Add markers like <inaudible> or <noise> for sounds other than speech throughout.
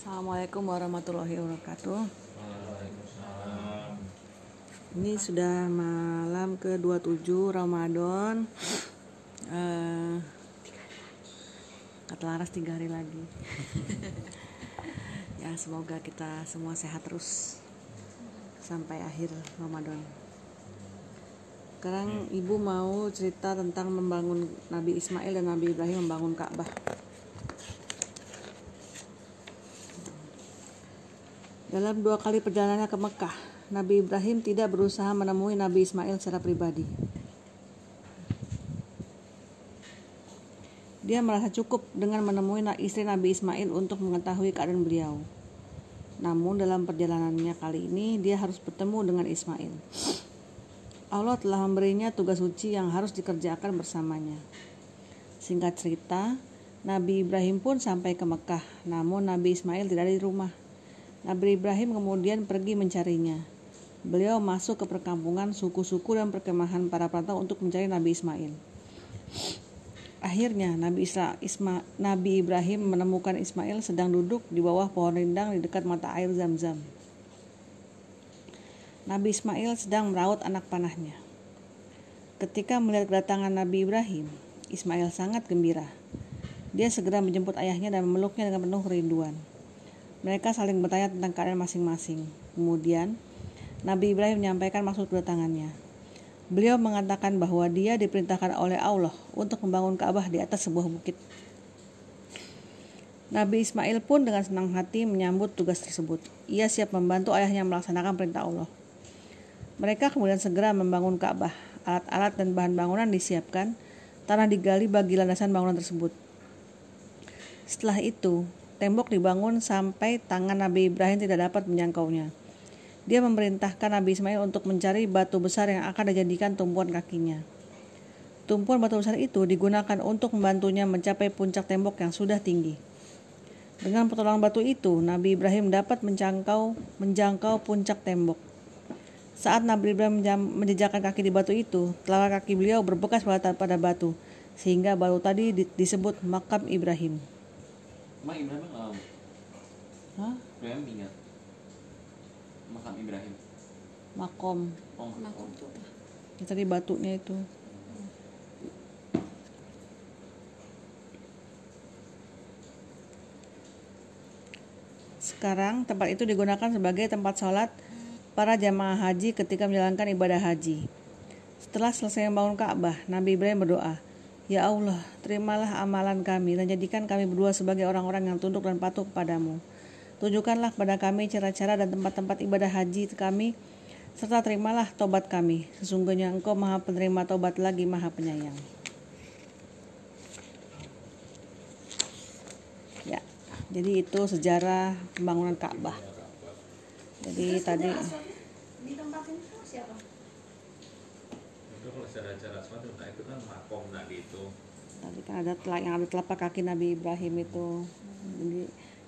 Assalamualaikum warahmatullahi wabarakatuh. Ini sudah malam ke-27 Ramadan. Eh kata Laras tiga hari lagi. <laughs> ya semoga kita semua sehat terus sampai akhir Ramadan. Sekarang ibu mau cerita tentang membangun Nabi Ismail dan Nabi Ibrahim membangun Ka'bah. Dalam dua kali perjalanannya ke Mekah, Nabi Ibrahim tidak berusaha menemui Nabi Ismail secara pribadi. Dia merasa cukup dengan menemui istri Nabi Ismail untuk mengetahui keadaan beliau. Namun dalam perjalanannya kali ini dia harus bertemu dengan Ismail. Allah telah memberinya tugas suci yang harus dikerjakan bersamanya. Singkat cerita, Nabi Ibrahim pun sampai ke Mekah, namun Nabi Ismail tidak ada di rumah. Nabi Ibrahim kemudian pergi mencarinya. Beliau masuk ke perkampungan suku-suku dan perkemahan para perantau untuk mencari Nabi Ismail. Akhirnya Nabi, Isra, Isma, Nabi Ibrahim menemukan Ismail sedang duduk di bawah pohon rindang di dekat mata air zam-zam. Nabi Ismail sedang merawat anak panahnya. Ketika melihat kedatangan Nabi Ibrahim, Ismail sangat gembira. Dia segera menjemput ayahnya dan memeluknya dengan penuh kerinduan. Mereka saling bertanya tentang keadaan masing-masing. Kemudian, Nabi Ibrahim menyampaikan maksud kedatangannya. Beliau mengatakan bahwa dia diperintahkan oleh Allah untuk membangun Ka'bah di atas sebuah bukit. Nabi Ismail pun dengan senang hati menyambut tugas tersebut. Ia siap membantu ayahnya melaksanakan perintah Allah. Mereka kemudian segera membangun Ka'bah. Alat-alat dan bahan bangunan disiapkan, tanah digali bagi landasan bangunan tersebut. Setelah itu, Tembok dibangun sampai tangan Nabi Ibrahim tidak dapat menjangkaunya. Dia memerintahkan Nabi Ismail untuk mencari batu besar yang akan dijadikan tumpuan kakinya. Tumpuan batu besar itu digunakan untuk membantunya mencapai puncak tembok yang sudah tinggi. Dengan pertolongan batu itu, Nabi Ibrahim dapat menjangkau menjangkau puncak tembok. Saat Nabi Ibrahim menjejakkan kaki di batu itu, telapak kaki beliau berbekas pada batu, sehingga batu tadi disebut makam Ibrahim. Mak Ibrahim um, Hah? Ibrahim ingat makam Ibrahim. Makom. Oh, makom. Ya, tadi batunya itu. Sekarang tempat itu digunakan sebagai tempat sholat para jamaah haji ketika menjalankan ibadah haji. Setelah selesai membangun Ka'bah, Nabi Ibrahim berdoa, Ya Allah, terimalah amalan kami dan jadikan kami berdua sebagai orang-orang yang tunduk dan patuh kepadamu. Tunjukkanlah pada kami cara-cara dan tempat-tempat ibadah haji kami, serta terimalah tobat kami. Sesungguhnya engkau maha penerima tobat lagi maha penyayang. Ya, jadi itu sejarah pembangunan Ka'bah. Jadi tadi? Itu kalau cara-cara sholat nah itu kan makom tadi itu. Tadi kan ada telak yang ada telapak kaki Nabi Ibrahim itu. Jadi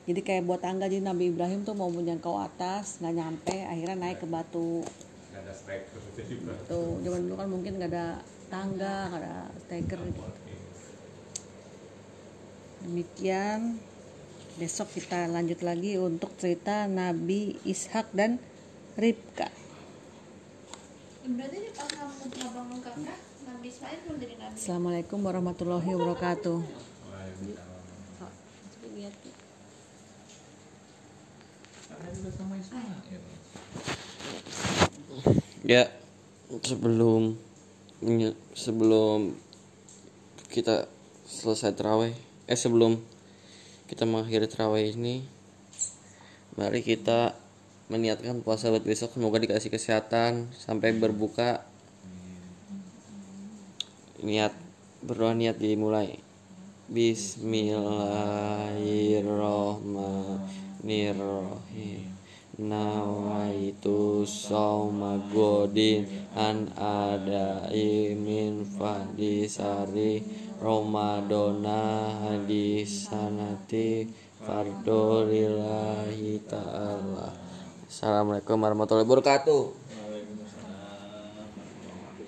jadi kayak buat tangga jadi Nabi Ibrahim tuh mau menjangkau atas nggak nyampe akhirnya naik ke batu. Nggak ada striker jadi tuh zaman dulu kan mungkin nggak ada tangga nggak ada steker gitu. Demikian besok kita lanjut lagi untuk cerita Nabi Ishak dan Ribka. Berarti Assalamualaikum warahmatullahi wabarakatuh. Ya, sebelum sebelum kita selesai terawih, eh sebelum kita mengakhiri terawih ini, mari kita meniatkan puasa buat besok. Semoga dikasih kesehatan sampai berbuka niat berdoa niat dimulai Bismillahirrahmanirrahim Nawaitu sawma godin an ada imin fadisari. Ramadona hadisanati fardolillahi ta'ala. Assalamualaikum warahmatullahi wabarakatuh